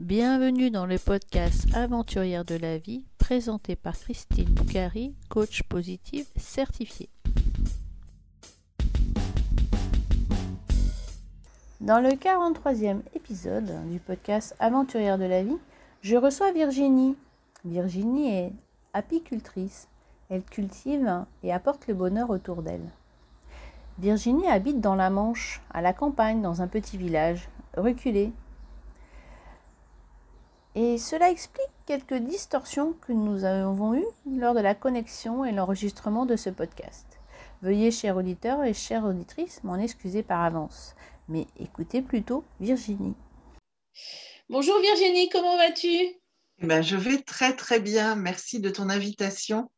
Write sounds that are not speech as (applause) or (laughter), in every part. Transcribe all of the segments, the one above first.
Bienvenue dans le podcast Aventurière de la vie présenté par Christine Boucari, coach positive certifiée. Dans le 43e épisode du podcast Aventurière de la vie, je reçois Virginie. Virginie est apicultrice. Elle cultive et apporte le bonheur autour d'elle. Virginie habite dans la Manche, à la campagne, dans un petit village, reculé, et cela explique quelques distorsions que nous avons eues lors de la connexion et l'enregistrement de ce podcast. Veuillez, chers auditeurs et chères auditrices, m'en excuser par avance. Mais écoutez plutôt Virginie. Bonjour Virginie, comment vas-tu? Ben, Je vais très très bien, merci de ton invitation.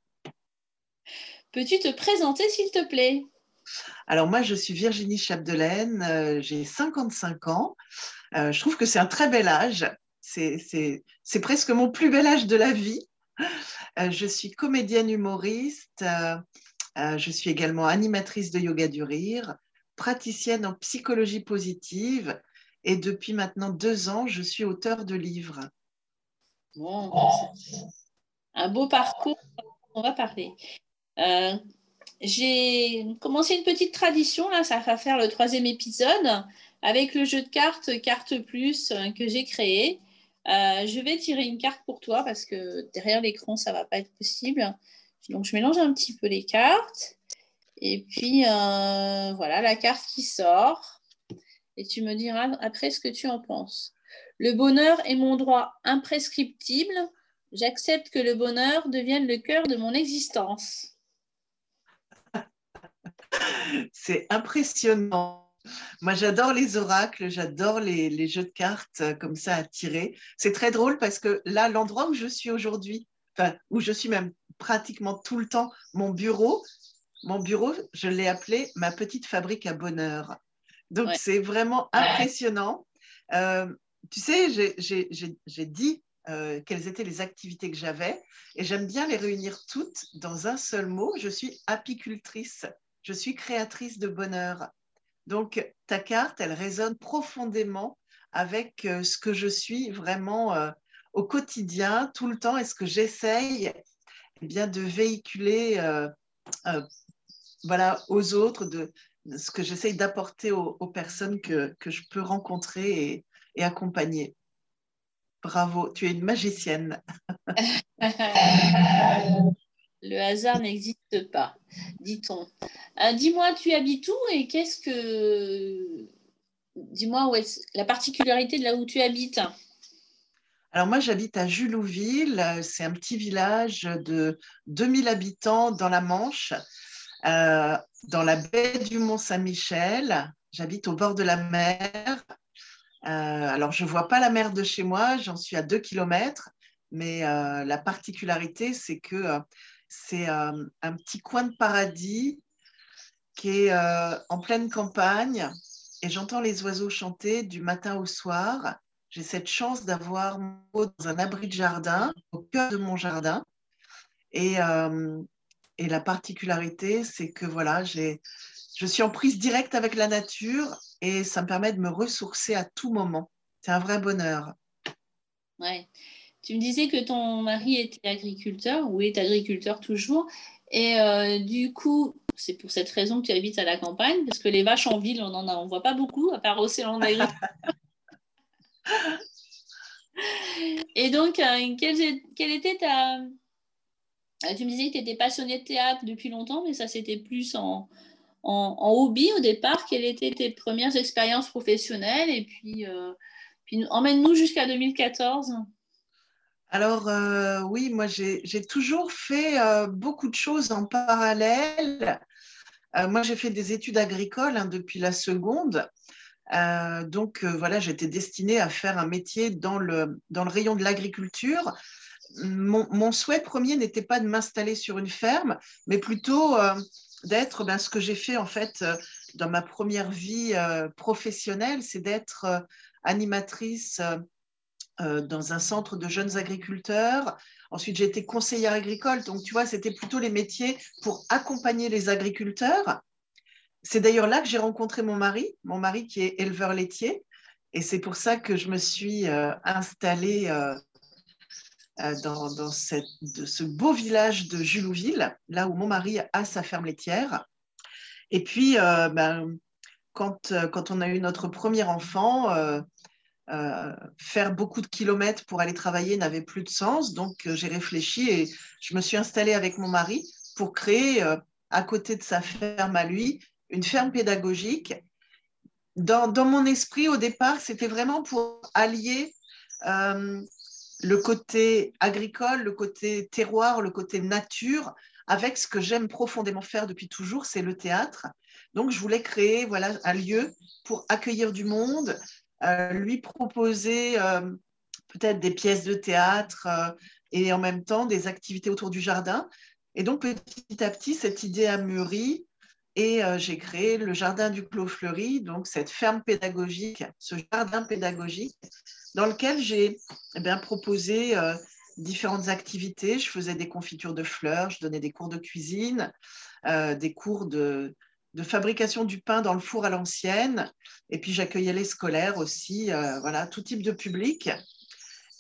Peux-tu te présenter s'il te plaît? Alors moi je suis Virginie Chapdelaine, euh, j'ai 55 ans. Euh, je trouve que c'est un très bel âge c'est presque mon plus bel âge de la vie. Euh, je suis comédienne humoriste, euh, euh, je suis également animatrice de yoga du rire, praticienne en psychologie positive et depuis maintenant deux ans, je suis auteur de livres. Bon, un beau parcours, on va parler. J'ai commencé une petite tradition, là, ça va faire le troisième épisode, avec le jeu de cartes Carte Plus que j'ai créé. Euh, je vais tirer une carte pour toi parce que derrière l'écran, ça ne va pas être possible. Donc, je mélange un petit peu les cartes. Et puis, euh, voilà, la carte qui sort. Et tu me diras après ce que tu en penses. Le bonheur est mon droit imprescriptible. J'accepte que le bonheur devienne le cœur de mon existence. (laughs) C'est impressionnant. Moi, j'adore les oracles, j'adore les, jeux de cartes euh, comme ça à tirer. C'est très drôle parce que là, l'endroit où je suis aujourd'hui, enfin, où je suis même pratiquement tout le temps, mon bureau, mon bureau, je l'ai appelé ma petite fabrique à bonheur. Donc, c'est vraiment impressionnant. Euh, tu sais, j'ai dit euh, quelles étaient les activités que j'avais et j'aime bien les réunir toutes dans un seul mot. Je suis apicultrice, je suis créatrice de bonheur. Donc, ta carte, elle résonne profondément avec euh, ce que je suis vraiment euh, au quotidien, tout le temps, et ce que j'essaye eh bien, de véhiculer euh, voilà, aux autres, ce que j'essaye d'apporter aux, personnes que, je peux rencontrer et accompagner. Bravo, tu es une magicienne. (laughs) Le hasard n'existe pas, dit-on. Euh, dis-moi, tu habites où et qu'est-ce que. Dis-moi, où est la particularité de là où tu habites? Alors moi, j'habite à Julouville. C'est un petit village de 2000 habitants dans la Manche, euh, dans la baie du Mont-Saint-Michel. J'habite au bord de la mer. Euh, alors, je ne vois pas la mer de chez moi, j'en suis à 2 km, mais la particularité, c'est que c'est euh, un petit coin de paradis qui est euh, en pleine campagne et j'entends les oiseaux chanter du matin au soir. J'ai cette chance d'avoir dans un abri de jardin, au cœur de mon jardin. Et, euh, et la particularité, c'est que voilà, je suis en prise directe avec la nature et ça me permet de me ressourcer à tout moment. C'est un vrai bonheur. Ouais. Tu me disais que ton mari était agriculteur ou est agriculteur toujours. Et euh, du coup, c'est pour cette raison que tu habites à la campagne, parce que les vaches en ville, on n'en on voit pas beaucoup, à part au salon d'agriculture. (laughs) Et donc, euh, quelle, était ta... Euh, tu me disais que tu étais passionnée de théâtre depuis longtemps, mais ça, c'était plus en, en, hobby au départ. Quelles étaient tes premières expériences professionnelles? Et puis, puis emmène-nous jusqu'à 2014. Alors euh, oui, moi j'ai toujours fait euh, beaucoup de choses en parallèle. Euh, moi j'ai fait des études agricoles hein, depuis la seconde. donc voilà, j'étais destinée à faire un métier dans le, rayon de l'agriculture. Mon, souhait premier n'était pas de m'installer sur une ferme, mais plutôt d'être ben, ce que j'ai fait en fait dans ma première vie professionnelle, c'est d'être animatrice dans un centre de jeunes agriculteurs. Ensuite, j'ai été conseillère agricole. Donc, tu vois, c'était plutôt les métiers pour accompagner les agriculteurs. C'est d'ailleurs là que j'ai rencontré mon mari, mon mari qui est éleveur laitier. Et c'est pour ça que je me suis installée dans, cette, de ce beau village de Julouville, là où mon mari a sa ferme laitière. Et puis, ben, quand, on a eu notre premier enfant, euh, faire beaucoup de kilomètres pour aller travailler n'avait plus de sens. Donc, euh, j'ai réfléchi et je me suis installée avec mon mari pour créer, euh, à côté de sa ferme à lui, une ferme pédagogique. Dans, dans mon esprit, au départ, c'était vraiment pour allier le côté agricole, le côté terroir, le côté nature, avec ce que j'aime profondément faire depuis toujours, c'est le théâtre. Donc, je voulais créer voilà, un lieu pour accueillir du monde, lui proposer euh, peut-être des pièces de théâtre euh, et en même temps des activités autour du jardin. Et donc petit à petit, cette idée a mûri et j'ai créé le jardin du Clos Fleuri, donc cette ferme pédagogique, ce jardin pédagogique dans lequel j'ai eh bien, proposé différentes activités. Je faisais des confitures de fleurs, je donnais des cours de cuisine, des cours de, de fabrication du pain dans le four à l'ancienne. Et puis j'accueillais les scolaires aussi, euh, voilà, tout type de public.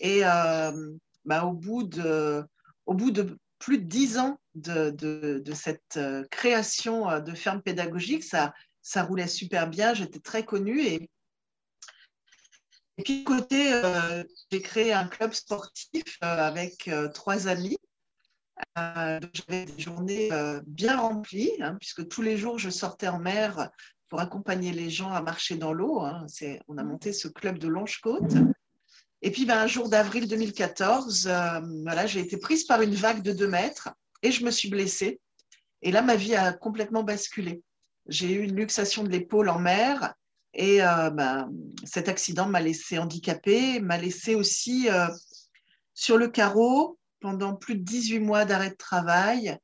Et euh, bah, au, bout de, plus de dix ans de, cette euh, création de ferme pédagogique, ça, ça roulait super bien, j'étais très connue. Et, et puis côté, j'ai créé un club sportif avec trois amis euh, j'avais des journées euh, bien remplies, hein, puisque tous les jours, je sortais en mer pour accompagner les gens à marcher dans l'eau. Hein. On a monté ce club de Longe-Côte. Et puis, ben, un jour d'avril 2014, euh, voilà, j'ai été prise par une vague de 2 mètres et je me suis blessée. Et là, ma vie a complètement basculé. J'ai eu une luxation de l'épaule en mer et ben, cet accident m'a laissé handicapée, m'a laissé aussi sur le carreau, pendant plus de 18 mois d'arrêt de travail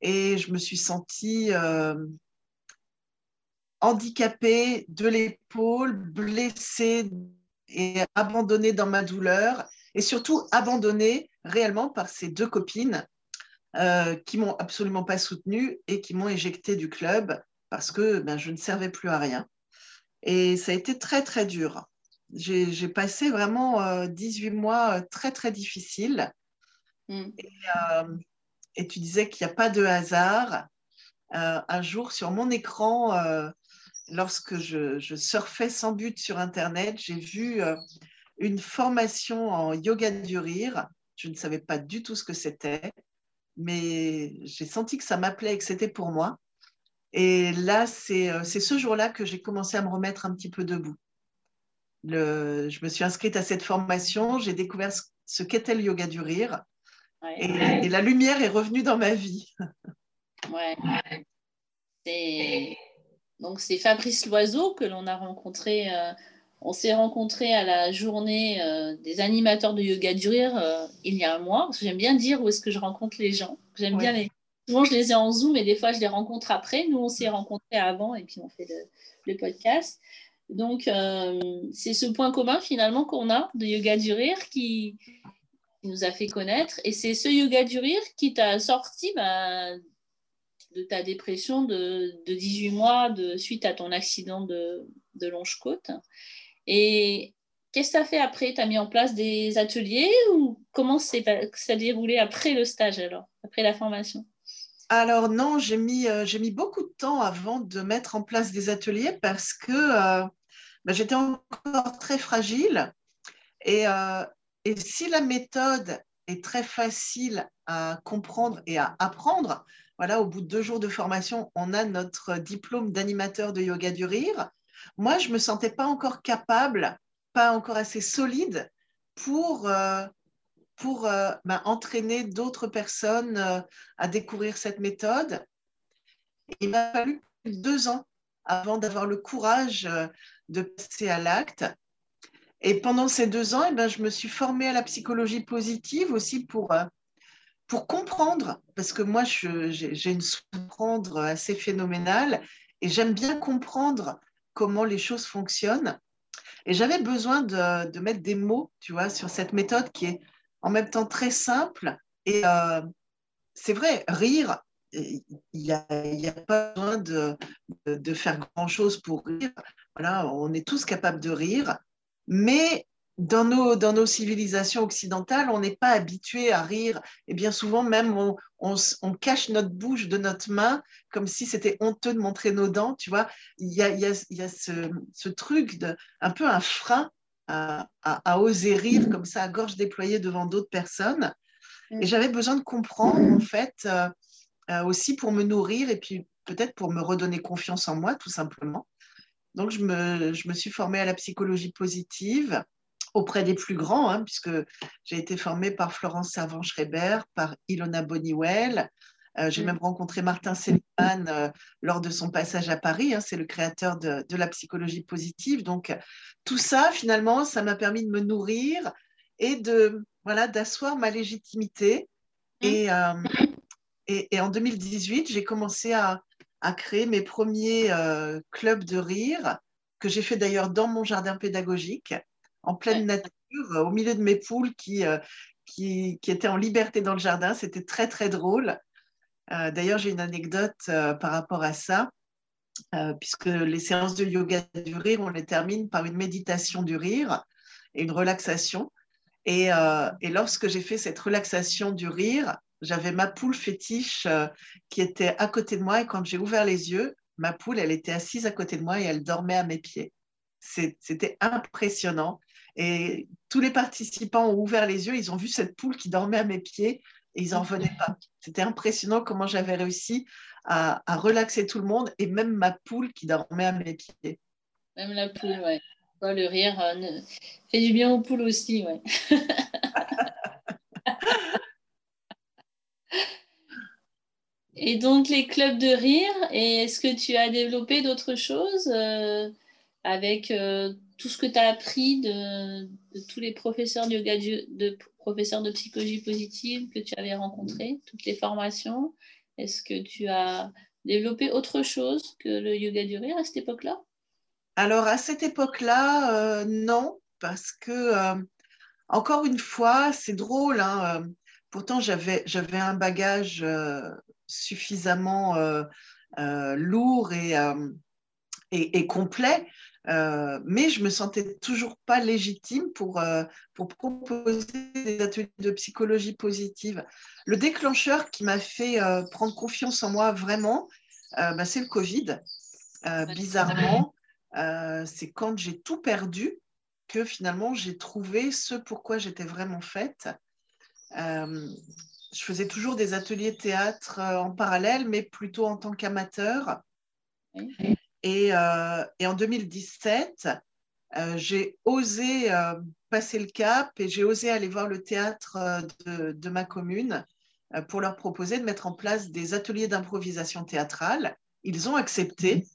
et je me suis sentie euh, handicapée de l'épaule, blessée et abandonnée dans ma douleur et surtout abandonnée réellement par ces deux copines euh, qui m'ont absolument pas soutenue et qui m'ont éjectée du club parce que ben, je ne servais plus à rien. Et ça a été très très dur. J'ai passé vraiment 18 euh, mois très très difficiles Mm. Euh, et, tu disais qu'il n'y a pas de hasard. Euh, un jour, sur mon écran, euh, lorsque je, surfais sans but sur Internet, j'ai vu une formation en yoga du rire. Je ne savais pas du tout ce que c'était, mais j'ai senti que ça m'appelait et que c'était pour moi. Et là, c'est ce jour-là que j'ai commencé à me remettre un petit peu debout. Je me suis inscrite à cette formation, j'ai découvert ce qu'était le yoga du rire. Et, la lumière est revenue dans ma vie. ouais. Donc c'est Fabrice Loiseau que l'on a rencontré. Euh, on s'est rencontré à la journée euh, des animateurs de yoga du rire euh, il y a un mois. Parce que j'aime bien dire où est-ce que je rencontre les gens. J'aime bien les. Souvent je les ai en Zoom et des fois je les rencontre après. Nous on s'est rencontrés avant et puis on fait le, le podcast. Donc c'est ce point commun finalement qu'on a de yoga du rire qui, qui nous a fait connaître. Et c'est ce yoga du rire qui t'a sorti bah, de ta dépression de, de, 18 mois de, suite à ton accident de, de Longe-Côte. Et qu'est-ce que tu as fait après? Tu as mis en place des ateliers ou comment s'est déroulé après le stage alors, après la formation? Alors non, j'ai mis, euh, j'ai mis beaucoup de temps avant de mettre en place des ateliers parce que euh, bah, j'étais encore très fragile et, euh, et si la méthode est très facile à comprendre et à apprendre, voilà, au bout de deux jours de formation, on a notre diplôme d'animateur de yoga du rire. Moi, je ne me sentais pas encore capable, pas encore assez solide pour, euh, euh, ben, entraîner d'autres personnes euh, à découvrir cette méthode. Il m'a fallu deux ans avant d'avoir le courage de passer à l'acte. Et pendant ces deux ans, eh ben, je me suis formée à la psychologie positive aussi pour, euh, pour comprendre, parce que moi, j'ai une comprendre assez phénoménale et j'aime bien comprendre comment les choses fonctionnent. Et j'avais besoin de, mettre des mots, tu vois, sur cette méthode qui est en même temps très simple. Et euh, c'est vrai, rire, il n'y a, a, pas besoin de, de, de faire grand-chose pour rire. Voilà, on est tous capables de rire. Mais dans nos, dans nos civilisations occidentales, on n'est pas habitué à rire. Et bien souvent, même, on, on, cache notre bouche de notre main comme si c'était honteux de montrer nos dents. Tu vois, il y a, il y a, il y a ce, ce, truc, de, un peu un frein à, à, oser rire comme ça, à gorge déployée devant d'autres personnes. Et j'avais besoin de comprendre, en fait, euh, euh, aussi pour me nourrir et puis peut-être pour me redonner confiance en moi, tout simplement. Donc, je me, je me suis formée à la psychologie positive auprès des plus grands, hein, puisque j'ai été formée par Florence Servan-Schreiber, par Ilona Boniwell. Euh, j'ai mm. même rencontré Martin Seligman euh, lors de son passage à Paris. Hein, c'est le créateur de, de, la psychologie positive. Donc, tout ça, finalement, ça m'a permis de me nourrir et de voilà d'asseoir ma légitimité. Mm. Et, euh, et, et, en 2018, j'ai commencé à, à, créer mes premiers clubs de rire que j'ai fait d'ailleurs dans mon jardin pédagogique en pleine nature, euh, au milieu de mes poules qui, euh, qui, qui, étaient en liberté dans le jardin. C'était très, très drôle. Euh, d'ailleurs, j'ai une anecdote par rapport à ça, puisque les séances de yoga du rire, on les termine par une méditation du rire et une relaxation. Et, et lorsque j'ai fait cette relaxation du rire, j'avais ma poule fétiche qui était à côté de moi et quand j'ai ouvert les yeux, ma poule, elle était assise à côté de moi et elle dormait à mes pieds. C'était impressionnant. Et tous les participants ont ouvert les yeux, ils ont vu cette poule qui dormait à mes pieds et ils n'en revenaient pas. C'était impressionnant comment j'avais réussi à, relaxer tout le monde et même ma poule qui dormait à mes pieds. Même la poule, ouais. le rire euh, fait du bien aux poules aussi, ouais. (laughs) et donc les clubs de rire, est-ce que tu as développé d'autres choses euh, avec euh, tout ce que tu as appris de, tous les professeurs de yoga, de professeurs de psychologie positive que tu avais rencontrés, toutes les formations? Est-ce que tu as développé autre chose que le yoga du rire à cette époque-là? Alors, à cette époque-là, euh, non, parce que, encore une fois, c'est drôle. Hein, pourtant, j'avais un bagage suffisamment lourd et, et, et, complet euh, mais je me sentais toujours pas légitime pour, euh, pour proposer des ateliers de psychologie positive. Le déclencheur qui m'a fait euh, prendre confiance en moi vraiment, bah, c'est le Covid. bizarrement, c'est quand j'ai tout perdu que finalement j'ai trouvé ce pourquoi j'étais vraiment faite. Je faisais toujours des ateliers de théâtre en parallèle, mais plutôt en tant qu'amateur. Euh, et, en 2017, euh, j'ai osé euh, passer le cap et j'ai osé aller voir le théâtre de, ma commune pour leur proposer de mettre en place des ateliers d'improvisation théâtrale. Ils ont accepté.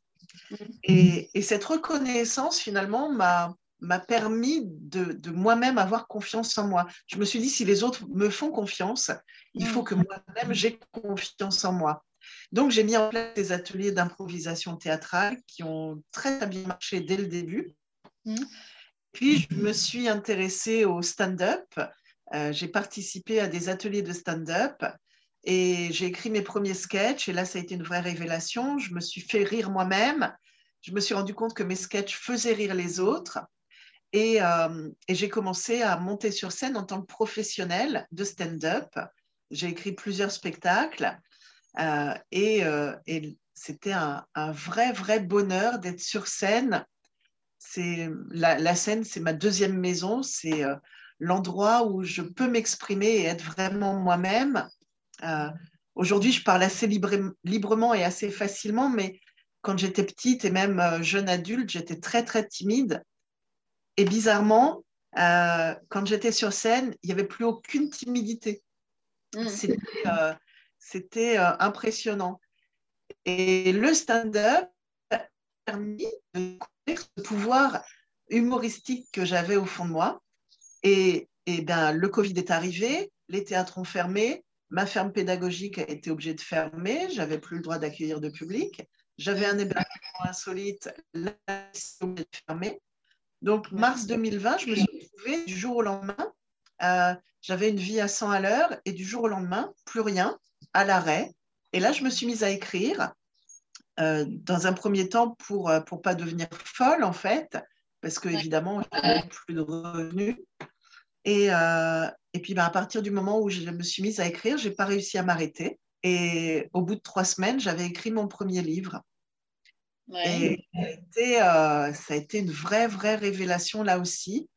Et, cette reconnaissance, finalement, m'a permis de, de moi-même avoir confiance en moi. Je me suis dit, si les autres me font confiance, il faut que moi-même j'ai confiance en moi. Donc, j'ai mis en place des ateliers d'improvisation théâtrale qui ont très bien marché dès le début. Mmh. Puis, je me suis intéressée au stand-up. Euh, j'ai participé à des ateliers de stand-up et j'ai écrit mes premiers sketchs. Et là, ça a été une vraie révélation. Je me suis fait rire moi-même. Je me suis rendu compte que mes sketchs faisaient rire les autres. Et, euh, et j'ai commencé à monter sur scène en tant que professionnel de stand-up. J'ai écrit plusieurs spectacles. Euh, euh, et, c'était un, vrai, vrai bonheur d'être sur scène. La, scène, c'est ma deuxième maison, c'est l'endroit où je peux m'exprimer et être vraiment moi-même. Aujourd'hui, je parle assez librement et assez facilement, mais quand j'étais petite et même jeune adulte, j'étais très, très timide. Et bizarrement, quand j'étais sur scène, il n'y avait plus aucune timidité. Mmh. C'était c'était euh, impressionnant. Et le stand-up a permis de découvrir ce pouvoir humoristique que j'avais au fond de moi. Et, et ben, le Covid est arrivé, les théâtres ont fermé, ma ferme pédagogique a été obligée de fermer, j'avais plus le droit d'accueillir de public, j'avais un hébergement insolite, là, obligée de fermer. Donc, mars 2020, je me suis retrouvée du jour au lendemain. Euh, j'avais une vie à 100 à l'heure et du jour au lendemain, plus rien à l'arrêt. Et là, je me suis mise à écrire, euh, dans un premier temps pour ne euh, pas devenir folle, en fait, parce que évidemment, je n'avais plus de revenus. Et, euh, et puis, bah, à partir du moment où je me suis mise à écrire, je n'ai pas réussi à m'arrêter. Et au bout de trois semaines, j'avais écrit mon premier livre. Et euh, ça a, été, une vraie, vraie révélation là aussi.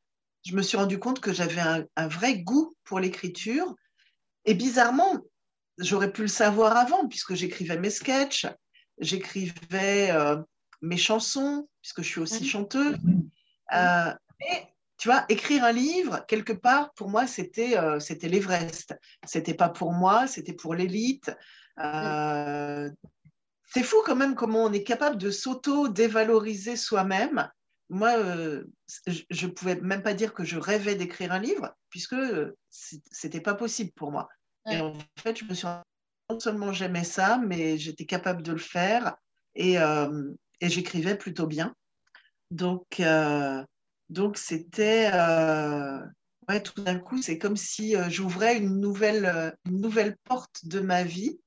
Je me suis rendu compte que j'avais un, vrai goût pour l'écriture. Et bizarrement, j'aurais pu le savoir avant, puisque j'écrivais mes sketchs, j'écrivais euh, mes chansons, puisque je suis aussi mhm. chanteuse. Euh, mais tu vois, écrire un livre, quelque part, pour moi, c'était euh, c'était l'Everest. C'était pas pour moi, c'était pour l'élite. Euh, c'est fou quand même comment on est capable de s'auto-dévaloriser soi-même. Moi, je ne pouvais même pas dire que je rêvais d'écrire un livre, puisque c'était pas possible pour moi. Et en fait, je me suis non seulement j'aimais ça, mais j'étais capable de le faire et, euh, et j'écrivais plutôt bien. Donc, euh, donc c'était, euh, ouais, tout d'un coup, c'est comme si j'ouvrais une nouvelle, une nouvelle porte de ma vie.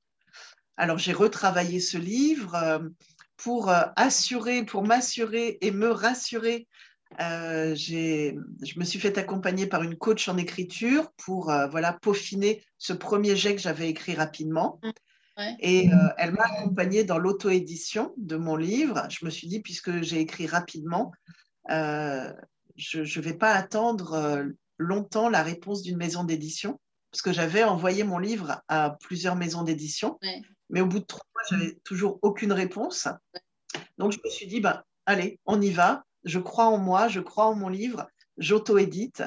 Alors, j'ai retravaillé ce livre pour assurer, pour m'assurer et me rassurer euh, je me suis fait accompagner par une coach en écriture pour euh, voilà, peaufiner ce premier jet que j'avais écrit rapidement. Mmh. Et euh, elle m'a accompagnée dans l'auto-édition de mon livre. Je me suis dit, puisque j'ai écrit rapidement, je ne vais pas attendre longtemps la réponse d'une maison d'édition, parce que j'avais envoyé mon livre à plusieurs maisons d'édition. Mais au bout de trois mois, j'avais toujours aucune réponse. Donc, je me suis dit, bah, allez, on y va je crois en moi, je crois en mon livre, j'auto-édite.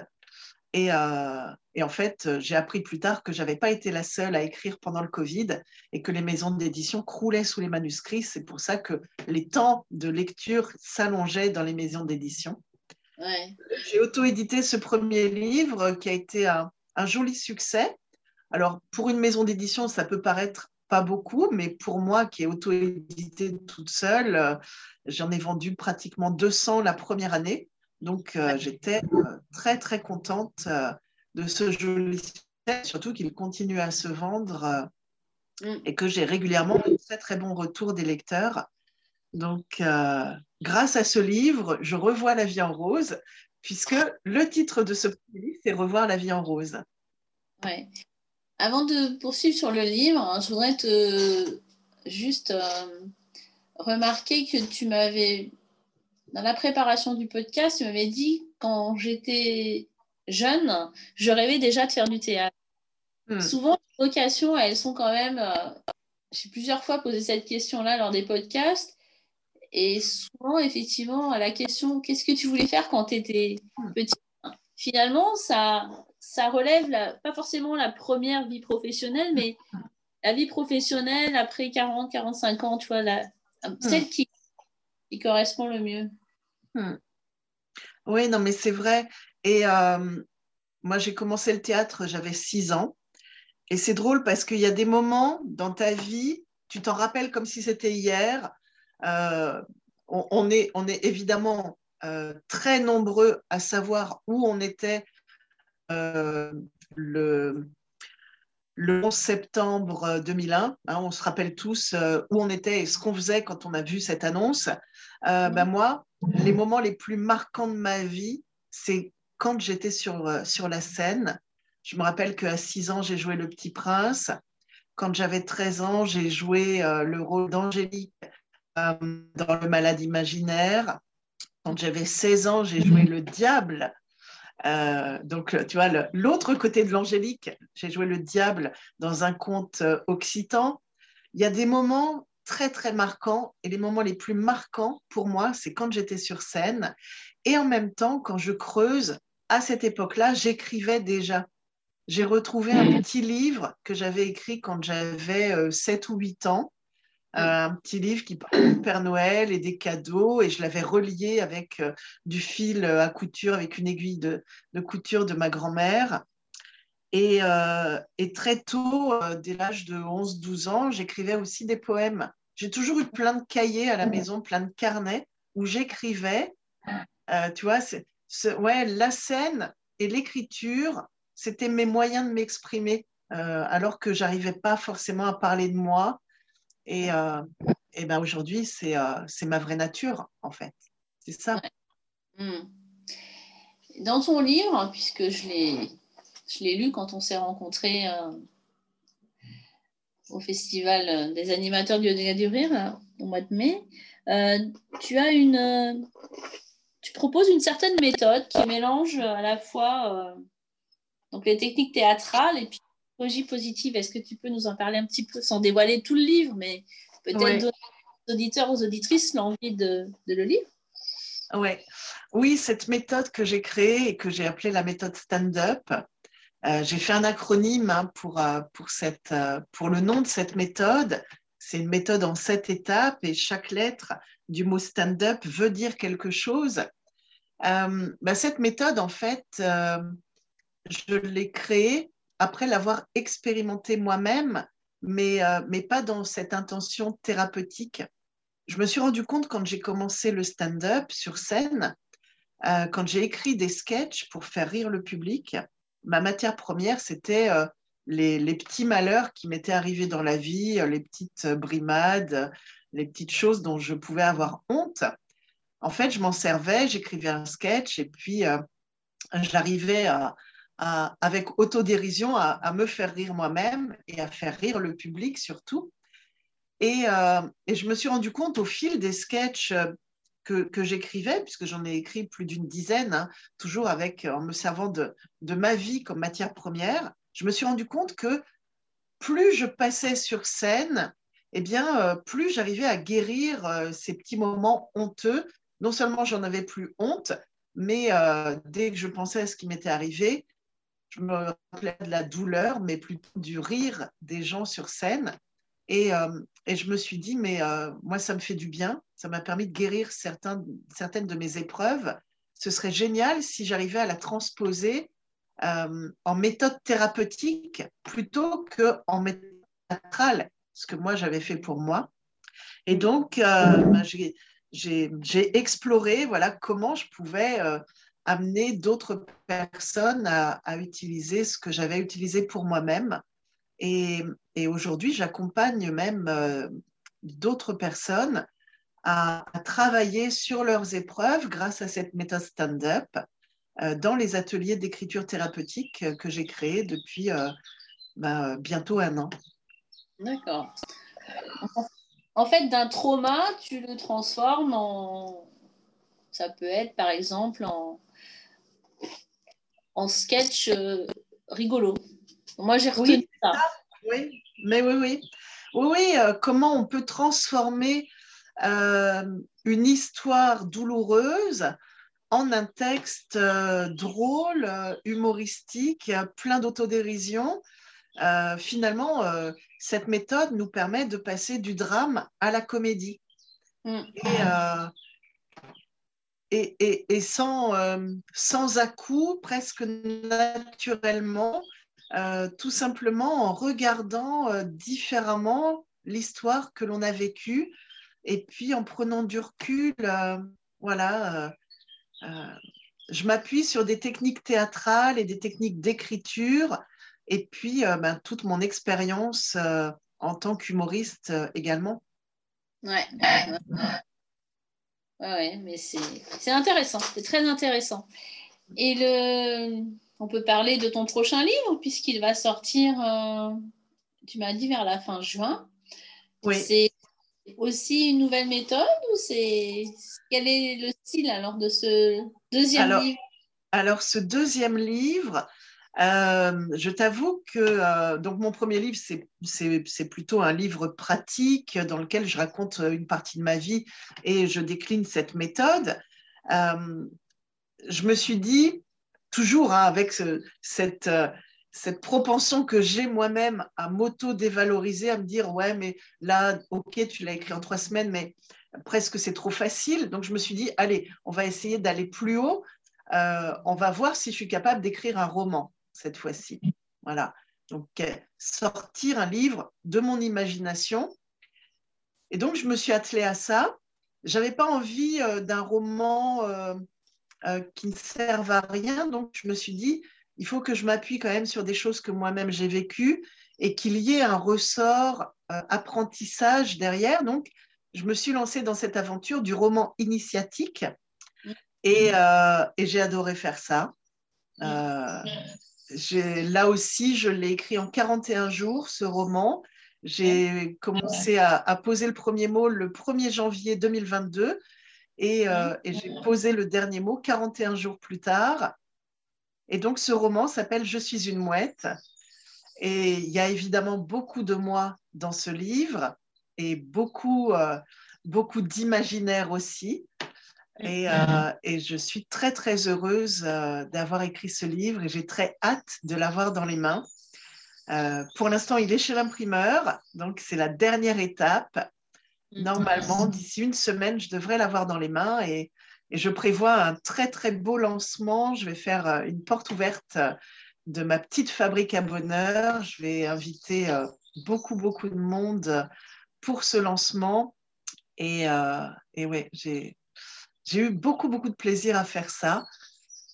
Et, euh, et, en fait, j'ai appris plus tard que je n'avais pas été la seule à écrire pendant le Covid et que les maisons d'édition croulaient sous les manuscrits. C'est pour ça que les temps de lecture s'allongeaient dans les maisons d'édition. J'ai auto-édité ce premier livre qui a été un, un joli succès. Alors, pour une maison d'édition, ça peut paraître pas beaucoup, mais pour moi qui ai auto-édité toute seule, euh, j'en ai vendu pratiquement 200 la première année. Donc euh, j'étais euh, très très contente de ce joli surtout qu'il continue à se vendre mm. et que j'ai régulièrement un très très bon retour des lecteurs. Donc grâce à ce livre, je revois la vie en rose, puisque le titre de ce livre, c'est Revoir la vie en rose. Ouais. Avant de poursuivre sur le livre, hein, je voudrais te juste euh, remarquer que tu m'avais, dans la préparation du podcast, tu m'avais dit quand j'étais jeune, je rêvais déjà de faire du théâtre. Hmm. Souvent, les vocations, elles sont quand même. Euh, j'ai plusieurs fois posé cette question-là lors des podcasts. Et souvent, effectivement, la question qu'est-ce que tu voulais faire quand tu étais hmm. petit? Finalement, ça, ça relève pas forcément la première vie professionnelle, mais la vie professionnelle après 40, 45 ans, tu vois, la, celle hmm. qui, qui, correspond le mieux. Hmm. Oui, non, mais c'est vrai. Et euh, moi, j'ai commencé le théâtre, j'avais 6 ans. Et c'est drôle parce qu'il y a des moments dans ta vie, tu t'en rappelles comme si c'était hier. Euh, on, est, on est évidemment euh, très nombreux à savoir où on était euh, le, le 11 septembre 2001. Hein, on se rappelle tous euh, où on était et ce qu'on faisait quand on a vu cette annonce. Euh, ben moi, les moments les plus marquants de ma vie, c'est quand j'étais sur, sur la scène. Je me rappelle qu'à 6 ans, j'ai joué Le Petit Prince. Quand j'avais 13 ans, j'ai joué le rôle d'Angélique dans Le Malade imaginaire. Quand j'avais 16 ans, j'ai joué le diable euh, donc, tu vois, l'autre côté de l'angélique, j'ai joué le diable dans un conte euh, occitan. Il y a des moments très, très marquants. Et les moments les plus marquants pour moi, c'est quand j'étais sur scène. Et en même temps, quand je creuse, à cette époque-là, j'écrivais déjà. J'ai retrouvé un mmh. petit livre que j'avais écrit quand j'avais 7 euh, ou 8 ans un petit livre qui parle du Père Noël et des cadeaux, et je l'avais relié avec euh, du fil à couture, avec une aiguille de, couture de ma grand-mère. Et, euh, très tôt, euh, dès l'âge de 11-12 ans, j'écrivais aussi des poèmes. J'ai toujours eu plein de cahiers à la maison, plein de carnets où j'écrivais. tu vois, ouais, la scène et l'écriture, c'était mes moyens de m'exprimer, alors que j'arrivais pas forcément à parler de moi et, euh, et ben aujourd'hui, c'est euh, ma vraie nature, en fait. C'est ça. Hmm. Dans ton livre, puisque je l'ai, lu quand on s'est rencontrés euh, au Festival des animateurs du Dégât du Rire au mois de mai, euh, tu as une, tu proposes une certaine méthode qui mélange à la fois donc les techniques théâtrales et puis positive. Est-ce que tu peux nous en parler un petit peu sans dévoiler tout le livre, mais peut-être donner aux auditeurs, aux auditrices l'envie de, le lire? Ouais. Oui, cette méthode que j'ai créée et que j'ai appelée la méthode stand-up, euh, j'ai fait un acronyme hein, pour, euh, pour, cette, euh, pour le nom de cette méthode. C'est une méthode en sept étapes et chaque lettre du mot stand-up veut dire quelque chose. Bah, cette méthode, en fait, je l'ai créée après l'avoir expérimenté moi-même, mais, euh, mais pas dans cette intention thérapeutique. Je me suis rendu compte quand j'ai commencé le stand-up sur scène, euh, quand j'ai écrit des sketchs pour faire rire le public, ma matière première, c'était euh, les, les, petits malheurs qui m'étaient arrivés dans la vie, les petites brimades, les petites choses dont je pouvais avoir honte. En fait, je m'en servais, j'écrivais un sketch et puis j'arrivais à, avec autodérision à, me faire rire moi-même et à faire rire le public surtout. Et, euh, je me suis rendu compte au fil des sketchs que, j'écrivais, puisque j'en ai écrit plus d'une dizaine, hein, toujours avec, en me servant de, ma vie comme matière première, je me suis rendu compte que plus je passais sur scène, eh bien, euh, plus j'arrivais à guérir euh, ces petits moments honteux. Non seulement j'en avais plus honte, mais dès que je pensais à ce qui m'était arrivé, je me rappelais de la douleur, mais plutôt du rire des gens sur scène. Et, euh, et je me suis dit, mais euh, moi, ça me fait du bien. Ça m'a permis de guérir certaines de mes épreuves. Ce serait génial si j'arrivais à la transposer euh, en méthode thérapeutique plutôt qu'en méthode théâtrale, ce que moi, j'avais fait pour moi. Et donc, ben, j'ai exploré voilà, comment je pouvais amener d'autres personnes à, utiliser ce que j'avais utilisé pour moi-même. Et, aujourd'hui, j'accompagne même euh, d'autres personnes à, travailler sur leurs épreuves grâce à cette méthode stand-up euh, dans les ateliers d'écriture thérapeutique que j'ai créés depuis euh, ben, bientôt un an. D'accord. En fait, d'un trauma, tu le transformes en... Ça peut être, par exemple, en, en sketch euh, rigolo. Moi, j'ai retenu ça. Oui, mais oui, oui. Oui, oui euh, comment on peut transformer euh, une histoire douloureuse en un texte drôle, humoristique, plein d'autodérision. finalement, cette méthode nous permet de passer du drame à la comédie. Mm. Et, et, sans, euh, à-coup, presque naturellement, euh, tout simplement en regardant euh, différemment l'histoire que l'on a vécue et puis en prenant du recul, voilà, je m'appuie sur des techniques théâtrales et des techniques d'écriture et puis ben, toute mon expérience en tant qu'humoriste également. Ouais. Ouais, mais c'est intéressant, c'est très intéressant. Et le, on peut parler de ton prochain livre, puisqu'il va sortir, euh, tu m'as dit, vers la fin juin. Oui. C'est aussi une nouvelle méthode ou c'est quel est le style alors de ce deuxième livre? Alors, ce deuxième livre, euh, je t'avoue que euh, donc mon premier livre, c'est plutôt un livre pratique dans lequel je raconte une partie de ma vie et je décline cette méthode. Euh, je me suis dit, toujours hein, avec cette, cette propension que j'ai moi-même à m'auto-dévaloriser, à me dire, ouais, mais là, ok, tu l'as écrit en trois semaines, mais presque c'est trop facile. Donc je me suis dit, allez, on va essayer d'aller plus haut. on va voir si je suis capable d'écrire un roman cette fois-ci. Voilà. Donc, euh, sortir un livre de mon imagination. Et donc, je me suis attelée à ça. Je n'avais pas envie euh, d'un roman euh, qui ne serve à rien. Donc, je me suis dit, il faut que je m'appuie quand même sur des choses que moi-même j'ai vécues et qu'il y ait un ressort apprentissage derrière. Donc, je me suis lancée dans cette aventure du roman initiatique. Et, et j'ai adoré faire ça. Euh, là aussi, je l'ai écrit en 41 jours, ce roman. J'ai commencé à, à, poser le premier mot le 1er janvier 2022 et, euh, et j'ai posé le dernier mot 41 jours plus tard. Et donc, ce roman s'appelle Je suis une mouette. Et il y a évidemment beaucoup de moi dans ce livre et beaucoup, euh, beaucoup d'imaginaire aussi. Et, euh, et, je suis très, très heureuse euh, d'avoir écrit ce livre et j'ai très hâte de l'avoir dans les mains. Euh, pour l'instant, il est chez l'imprimeur, donc c'est la dernière étape. Mm. Normalement, d'ici une semaine, je devrais l'avoir dans les mains et, et, je prévois un très, très beau lancement. Je vais faire euh, une porte ouverte de ma petite fabrique à bonheur. Je vais inviter euh, beaucoup, beaucoup de monde pour ce lancement. Et, euh, et ouais, j'ai j'ai eu beaucoup, beaucoup de plaisir à faire ça.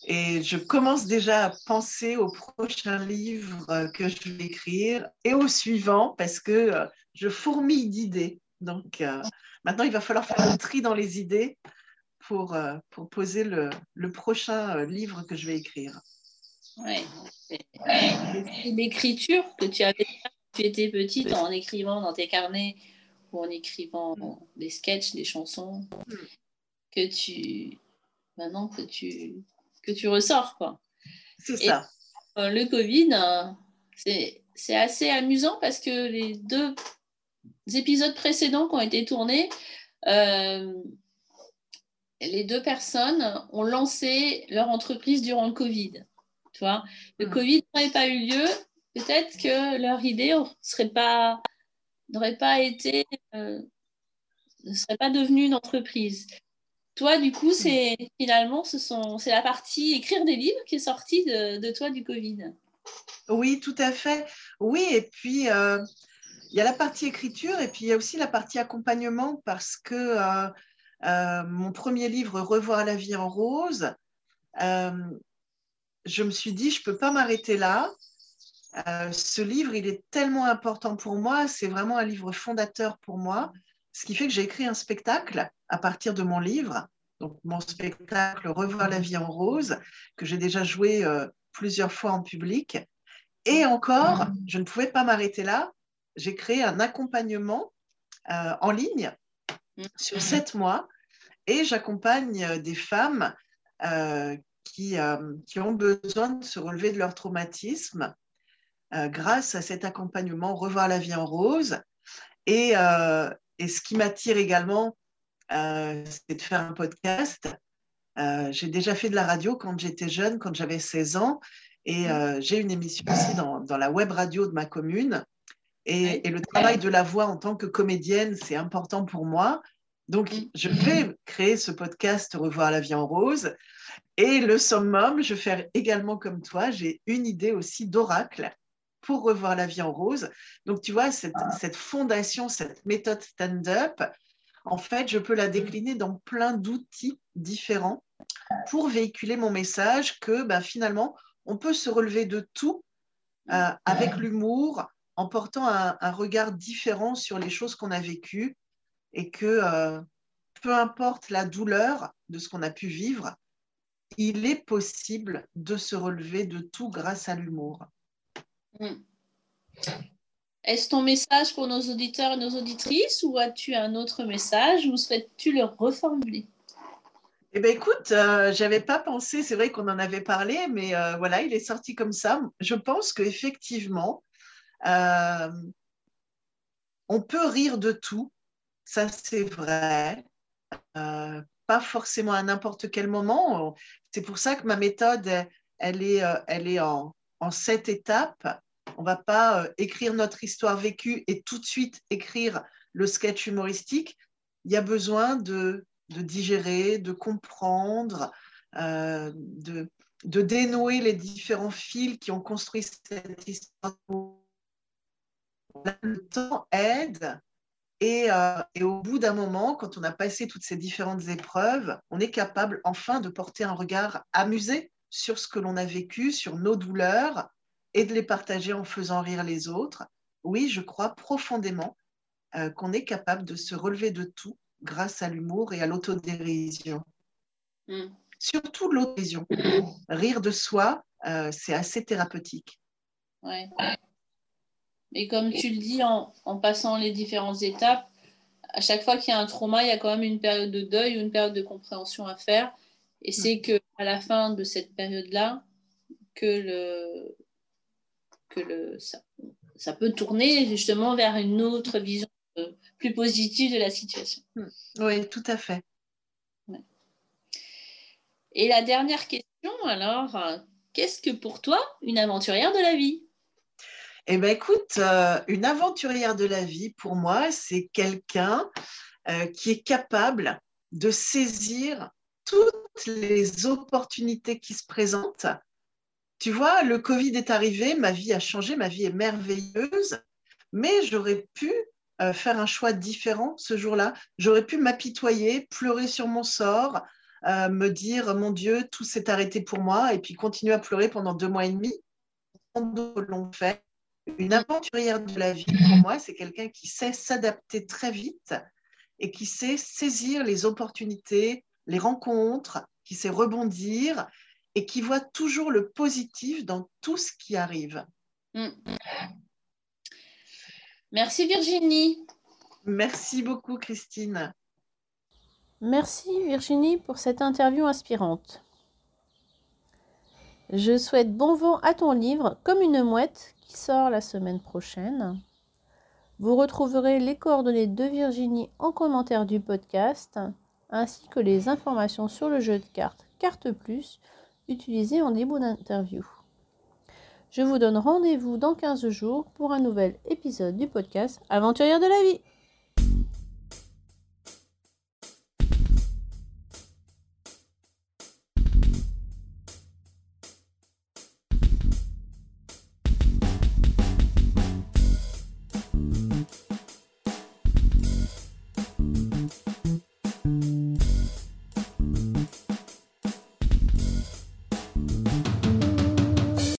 Et je commence déjà à penser au prochain livre que je vais écrire et au suivant parce que euh, je fourmille d'idées. Donc euh, maintenant, il va falloir faire un tri dans les idées pour, euh, pour poser le, le, prochain livre que je vais écrire. Oui. L'écriture que tu avais quand tu étais petite en écrivant dans tes carnets ou en écrivant des sketchs, des chansons. Que tu maintenant que tu que tu ressors quoi. C'est ça. Euh, le Covid, euh, c'est assez amusant parce que les deux épisodes précédents qui ont été tournés, euh, les deux personnes ont lancé leur entreprise durant le Covid. Tu vois, le hmm. Covid n'aurait pas eu lieu, peut-être que leur idée serait pas n'aurait pas été ne serait pas devenue une entreprise. Toi, du coup, c'est finalement, ce sont, c'est la partie écrire des livres qui est sortie de, toi du Covid. Oui, tout à fait. Oui, et puis euh, il y a la partie écriture et puis il y a aussi la partie accompagnement parce que euh, euh, mon premier livre, Revoir la vie en rose, je me suis dit, je ne peux pas m'arrêter là. ce livre, il est tellement important pour moi, c'est vraiment un livre fondateur pour moi, ce qui fait que j'ai écrit un spectacle à partir de mon livre. Donc, mon spectacle Revoir la vie en rose, que j'ai déjà joué euh, plusieurs fois en public. Et encore, je ne pouvais pas m'arrêter là. J'ai créé un accompagnement euh, en ligne sur sept mois et j'accompagne euh, des femmes qui, qui, ont besoin de se relever de leur traumatisme grâce à cet accompagnement Revoir la vie en rose. Et, et ce qui m'attire également, euh, c'est de faire un podcast. Euh, j'ai déjà fait de la radio quand j'étais jeune, quand j'avais 16 ans, et euh, j'ai une émission aussi dans, dans, la web radio de ma commune. Et, et, le travail de la voix en tant que comédienne, c'est important pour moi. Donc, je vais créer ce podcast Revoir la vie en rose. Et le summum, je vais faire également comme toi, j'ai une idée aussi d'oracle pour revoir la vie en rose. Donc, tu vois, cette, cette fondation, cette méthode stand-up, en fait, je peux la décliner dans plein d'outils différents pour véhiculer mon message que ben, finalement, on peut se relever de tout euh, avec l'humour, en portant un, regard différent sur les choses qu'on a vécues et que euh, peu importe la douleur de ce qu'on a pu vivre, il est possible de se relever de tout grâce à l'humour. Mm. Est-ce ton message pour nos auditeurs et nos auditrices ou as-tu un autre message ou souhaites-tu le reformuler? Eh bien, écoute, euh, je n'avais pas pensé, c'est vrai qu'on en avait parlé, mais euh, voilà, il est sorti comme ça. Je pense qu'effectivement, euh, on peut rire de tout, ça c'est vrai, pas forcément à n'importe quel moment. C'est pour ça que ma méthode, elle est, elle est en, en sept étapes. On va pas euh, écrire notre histoire vécue et tout de suite écrire le sketch humoristique. Il y a besoin de, digérer, de comprendre, euh, de, dénouer les différents fils qui ont construit cette histoire. Le temps aide euh, et, au bout d'un moment, quand on a passé toutes ces différentes épreuves, on est capable enfin de porter un regard amusé sur ce que l'on a vécu, sur nos douleurs, et de les partager en faisant rire les autres. Oui, je crois profondément euh, qu'on est capable de se relever de tout grâce à l'humour et à l'autodérision. Hmm. surtout l'autovision. Rire de soi, euh, c'est assez thérapeutique. Ouais. Et comme tu le dis, en, en, passant les différentes étapes, à chaque fois qu'il y a un trauma, il y a quand même une période de deuil ou une période de compréhension à faire. Et c'est que à la fin de cette période-là que le que le ça, ça, peut tourner justement vers une autre vision euh, plus positive de la situation. Hmm. Oui, tout à fait. Et la dernière question, alors, qu'est-ce que pour toi une aventurière de la vie? Eh bien, écoute, euh, une aventurière de la vie, pour moi, c'est quelqu'un euh, qui est capable de saisir toutes les opportunités qui se présentent. Tu vois, le Covid est arrivé, ma vie a changé, ma vie est merveilleuse, mais j'aurais pu euh, faire un choix différent ce jour-là. J'aurais pu m'apitoyer, pleurer sur mon sort, euh, me dire mon Dieu, tout s'est arrêté pour moi, et puis continuer à pleurer pendant deux mois et demi. l'ont fait. Une aventurière de la vie, pour moi, c'est quelqu'un qui sait s'adapter très vite et qui sait saisir les opportunités, les rencontres, qui sait rebondir et qui voit toujours le positif dans tout ce qui arrive. Mm. Merci Virginie. Merci beaucoup Christine. Merci Virginie pour cette interview inspirante. Je souhaite bon vent à ton livre Comme une mouette qui sort la semaine prochaine. Vous retrouverez les coordonnées de Virginie en commentaire du podcast ainsi que les informations sur le jeu de cartes Carte Plus utilisé en début d'interview. Je vous donne rendez-vous dans 15 jours pour un nouvel épisode du podcast Aventurière de la vie.